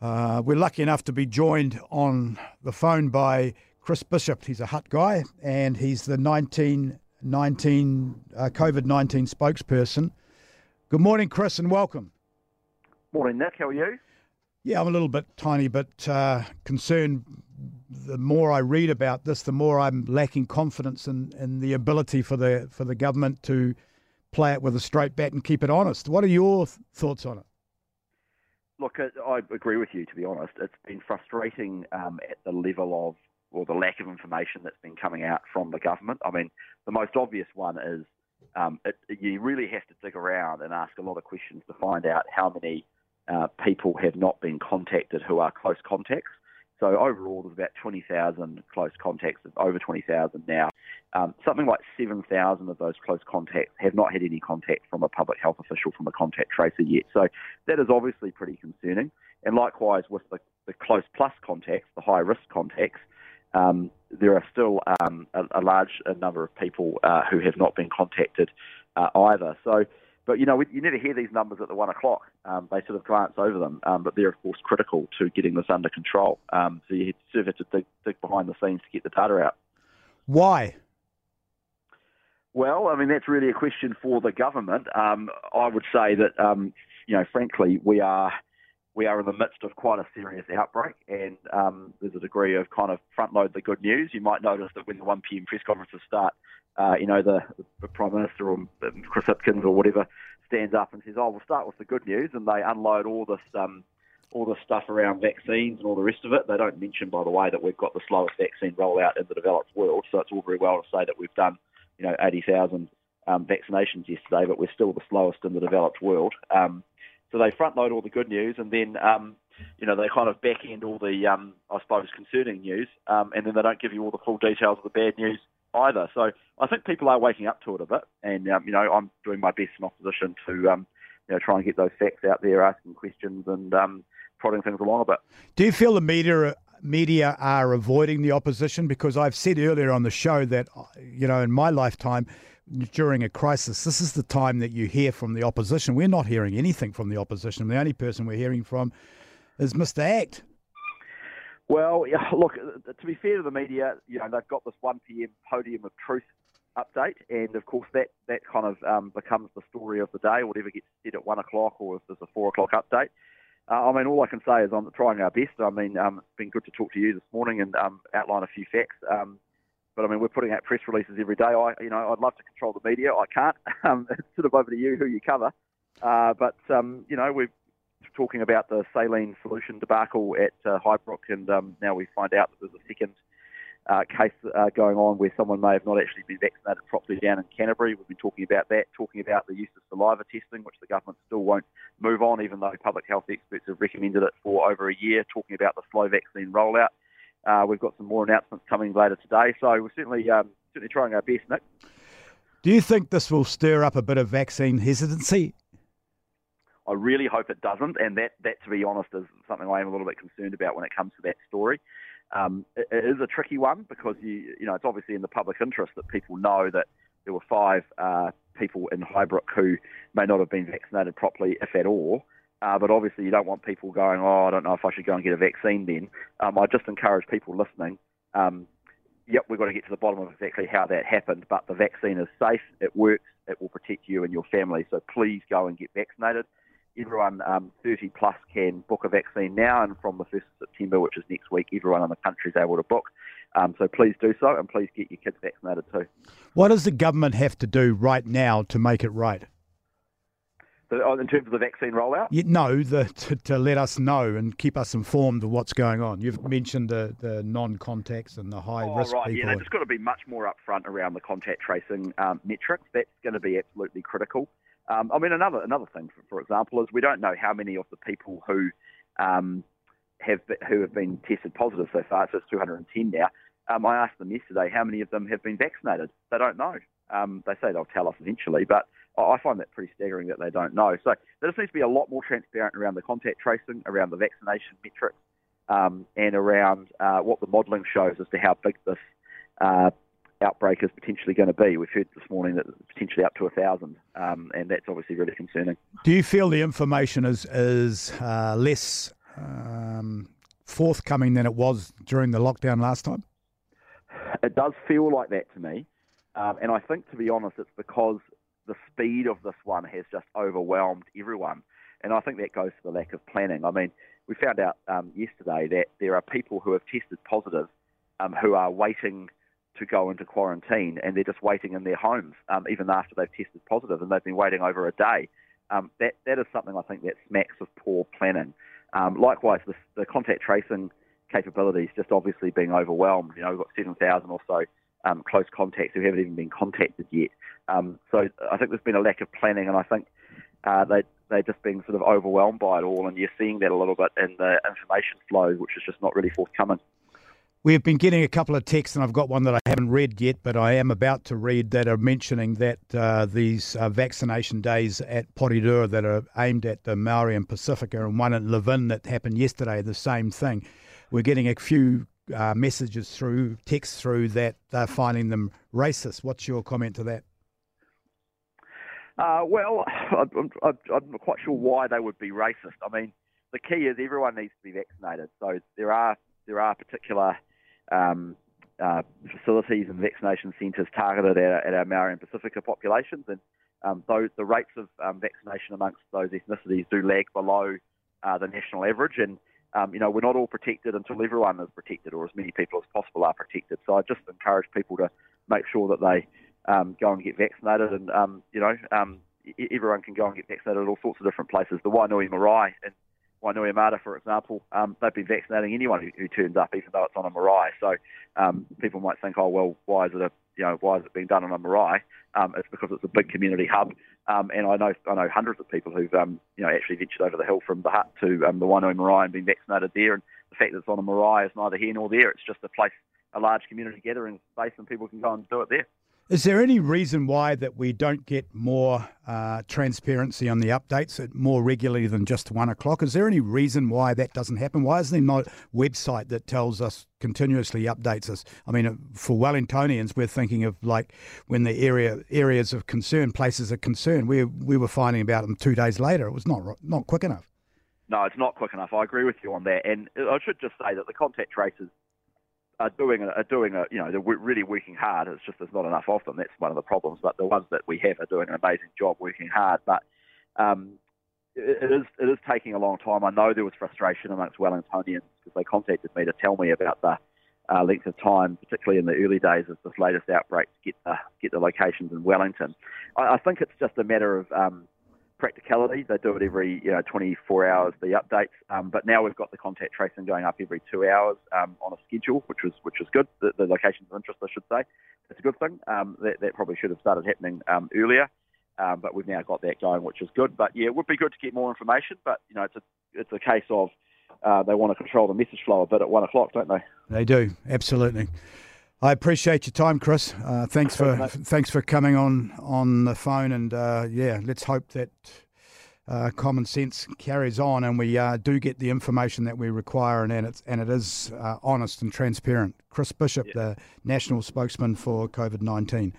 Uh, we're lucky enough to be joined on the phone by Chris Bishop. He's a Hutt guy and he's the 1919 uh, COVID 19 spokesperson. Good morning, Chris, and welcome. Morning, Nick. How are you? Yeah, I'm a little bit tiny bit uh, concerned. The more I read about this, the more I'm lacking confidence in, in the ability for the for the government to play it with a straight bat and keep it honest. What are your th- thoughts on it? Look, I agree with you. To be honest, it's been frustrating um, at the level of or the lack of information that's been coming out from the government. I mean, the most obvious one is um, it, you really have to dig around and ask a lot of questions to find out how many uh, people have not been contacted who are close contacts. So overall, there's about 20,000 close contacts, over 20,000 now. Um, something like 7,000 of those close contacts have not had any contact from a public health official, from a contact tracer yet. So that is obviously pretty concerning. And likewise with the, the close plus contacts, the high risk contacts, um, there are still um, a, a, large number of people uh, who have not been contacted uh, either. So but you know, we, you never hear these numbers at the one o'clock. Um, they sort of glance over them, um, but they're of course critical to getting this under control. Um, so you sort of have to dig, dig, behind the scenes to get the data out. Why? Well, I mean that's really a question for the government. Um, I would say that um, you know, frankly, we are we are in the midst of quite a serious outbreak, and um, there's a degree of kind of front load the good news. You might notice that when the 1 p.m. press conferences start, uh, you know, the, the, Prime Minister or Chris Hipkins or whatever stands up and says, "Oh, we'll start with the good news," and they unload all this. Um, all the stuff around vaccines and all the rest of it. They don't mention, by the way, that we've got the slowest vaccine rollout in the developed world. So it's all very well to say that we've done, you know, 80,000 um, vaccinations yesterday, but we're still the slowest in the developed world. Um, so they front load all the good news, and then um, you know they kind of back end all the, um, I suppose, concerning news, um, and then they don't give you all the full details of the bad news either. So I think people are waking up to it a bit, and um, you know I'm doing my best in opposition to um, you know try and get those facts out there, asking questions, and um, prodding things along a bit. Do you feel the media media are avoiding the opposition? Because I've said earlier on the show that you know in my lifetime. During a crisis, this is the time that you hear from the opposition. We're not hearing anything from the opposition. The only person we're hearing from is Mr. Act. Well, yeah, look, to be fair to the media, you know, they've got this 1 p.m. podium of truth update, and of course that, that kind of um, becomes the story of the day, whatever gets said at 1 o'clock or if there's a 4 o'clock update. Uh, I mean, all I can say is I'm trying our best. I mean, um, it's been good to talk to you this morning and um, outline a few facts. Um, but I mean, we're putting out press releases every day. I, you know, I'd love to control the media. I can't. Um, it's sort of over to you who you cover. Uh, but um, you know, we've talking about the saline solution debacle at uh, Highbrook, and um, now we find out that there's a second uh, case uh, going on where someone may have not actually been vaccinated properly down in Canterbury. We've been talking about that, talking about the use of saliva testing, which the government still won't move on, even though public health experts have recommended it for over a year, talking about the slow vaccine rollout. Uh, we've got some more announcements coming later today, so we're certainly um, certainly trying our best, Nick. Do you think this will stir up a bit of vaccine hesitancy I really hope it doesn't, and that, that to be honest, is something I am a little bit concerned about when it comes to that story. Um, it, it is a tricky one because you, you know it's obviously in the public interest that people know that there were five uh, people in Highbrook who may not have been vaccinated properly, if at all. Uh, but obviously, you don't want people going, "Oh, I don't know if I should go and get a vaccine." Then um, I just encourage people listening. Um, yep, we've got to get to the bottom of exactly how that happened. But the vaccine is safe, it works, it will protect you and your family. So please go and get vaccinated everyone um, 30 plus can book a vaccine now, and from the 1st of September, which is next week, everyone in the country is able to book. Um, so please do so, and please get your kids vaccinated too. What does the government have to do right now to make it right? Oh, in terms of the vaccine rollout? You, no, the, to, to, let us know and keep us informed of what's going on. You've mentioned the, the non-contacts and the high oh, risk right. people. Yeah, they've just got to be much more upfront around the contact tracing um, metrics. That's going to be absolutely critical. Um, I mean, another another thing, for, for, example, is we don't know how many of the people who um, have who have been tested positive so far. So it's 210 now. Um, I asked them yesterday how many of them have been vaccinated. They don't know. Um, they say they'll tell us eventually, but I find that pretty staggering that they don't know. So there just needs to be a lot more transparent around the contact tracing, around the vaccination metrics, um, and around uh, what the modelling shows as to how big this uh, outbreak is potentially going to be. We've heard this morning that potentially up to a thousand, um, and that's obviously really concerning. Do you feel the information is is uh, less uh, forthcoming than it was during the lockdown last time? It does feel like that to me. Um, and I think, to be honest, it's because the speed of this one has just overwhelmed everyone. And I think that goes to the lack of planning. I mean, we found out um, yesterday that there are people who have tested positive um, who are waiting to go into quarantine and they're just waiting in their homes um, even after they've tested positive and they've been waiting over a day. Um, that, that is something I think that smacks of poor planning. Um, likewise, the, the contact tracing capabilities just obviously being overwhelmed. You know, we've got 7,000 or so um, close contacts who haven't even been contacted yet. Um, so I think there's been a lack of planning, and I think uh, they they're just being sort of overwhelmed by it all, and you're seeing that a little bit in the information flow, which is just not really forthcoming. We've been getting a couple of texts, and I've got one that I haven't read yet, but I am about to read that are mentioning that uh, these uh, vaccination days at Porirua that are aimed at the Maori and Pasifika, and one at Levin that happened yesterday, the same thing. We're getting a few uh, messages through, texts through that they're finding them racist. What's your comment to that? Uh, well, I'm, I'm, I'm not quite sure why they would be racist. I mean, the key is everyone needs to be vaccinated. So there are there are particular um, uh, facilities and vaccination centres targeted at, at, our Maori and Pasifika populations, and um, those, the rates of um, vaccination amongst those ethnicities do lag below uh, the national average. And um, you know, we're not all protected until everyone is protected, or as many people as possible are protected. So I just encourage people to make sure that they um, go and get vaccinated, and um, you know, um, everyone can go and get vaccinated at all sorts of different places. The Wainui Marae and Wainui Mata, for example, um, they've been vaccinating anyone who, who, turns up, even though it's on a marae. So um, people might think, oh well, why is it a you know why is it being done on a marae? Um, it's because it's a big community hub, um, and I know I know hundreds of people who've um, you know actually ventured over the hill from the Hutt to um, the Wainui Marae and been vaccinated there. And the fact that it's on a marae is neither here nor there. It's just a place, a large community gathering space, and people can go and do it there. Is there any reason why that we don't get more uh, transparency on the updates more regularly than just one o'clock? Is there any reason why that doesn't happen? Why is there no website that tells us continuously updates us? I mean, uh, for Wellingtonians, we're thinking of like when the area areas of concern, places of concern, we we were finding about them two days later. It was not not quick enough. No, it's not quick enough. I agree with you on that. And I should just say that the contact tracers are doing are doing a, you know, they're really working hard. It's just there's not enough of them. That's one of the problems. But the ones that we have are doing an amazing job working hard. But um, it, it is it is taking a long time. I know there was frustration amongst Wellingtonians because they contacted me to tell me about the uh, length of time, particularly in the early days of this latest outbreak, to get the get the locations in Wellington. I, I think it's just a matter of um, practicality. They do it every you know 24 hours the updates, um, but now we've got the contact tracing going up every two hours um, on a schedule, which was which is good. The, the, locations of interest, I should say, it's a good thing. Um, that, that probably should have started happening um, earlier, um, but we've now got that going, which is good. But yeah, it would be good to get more information. But you know, it's a it's a case of uh, they want to control the message flow a bit at one o'clock, don't they? They do absolutely. I appreciate your time, Chris. Uh, thanks for thanks for coming on on the phone, and uh, yeah, let's hope that uh, common sense carries on, and we uh, do get the information that we require, and, and it's and it is uh, honest and transparent. Chris Bishop, yeah. the national spokesman for COVID nineteen.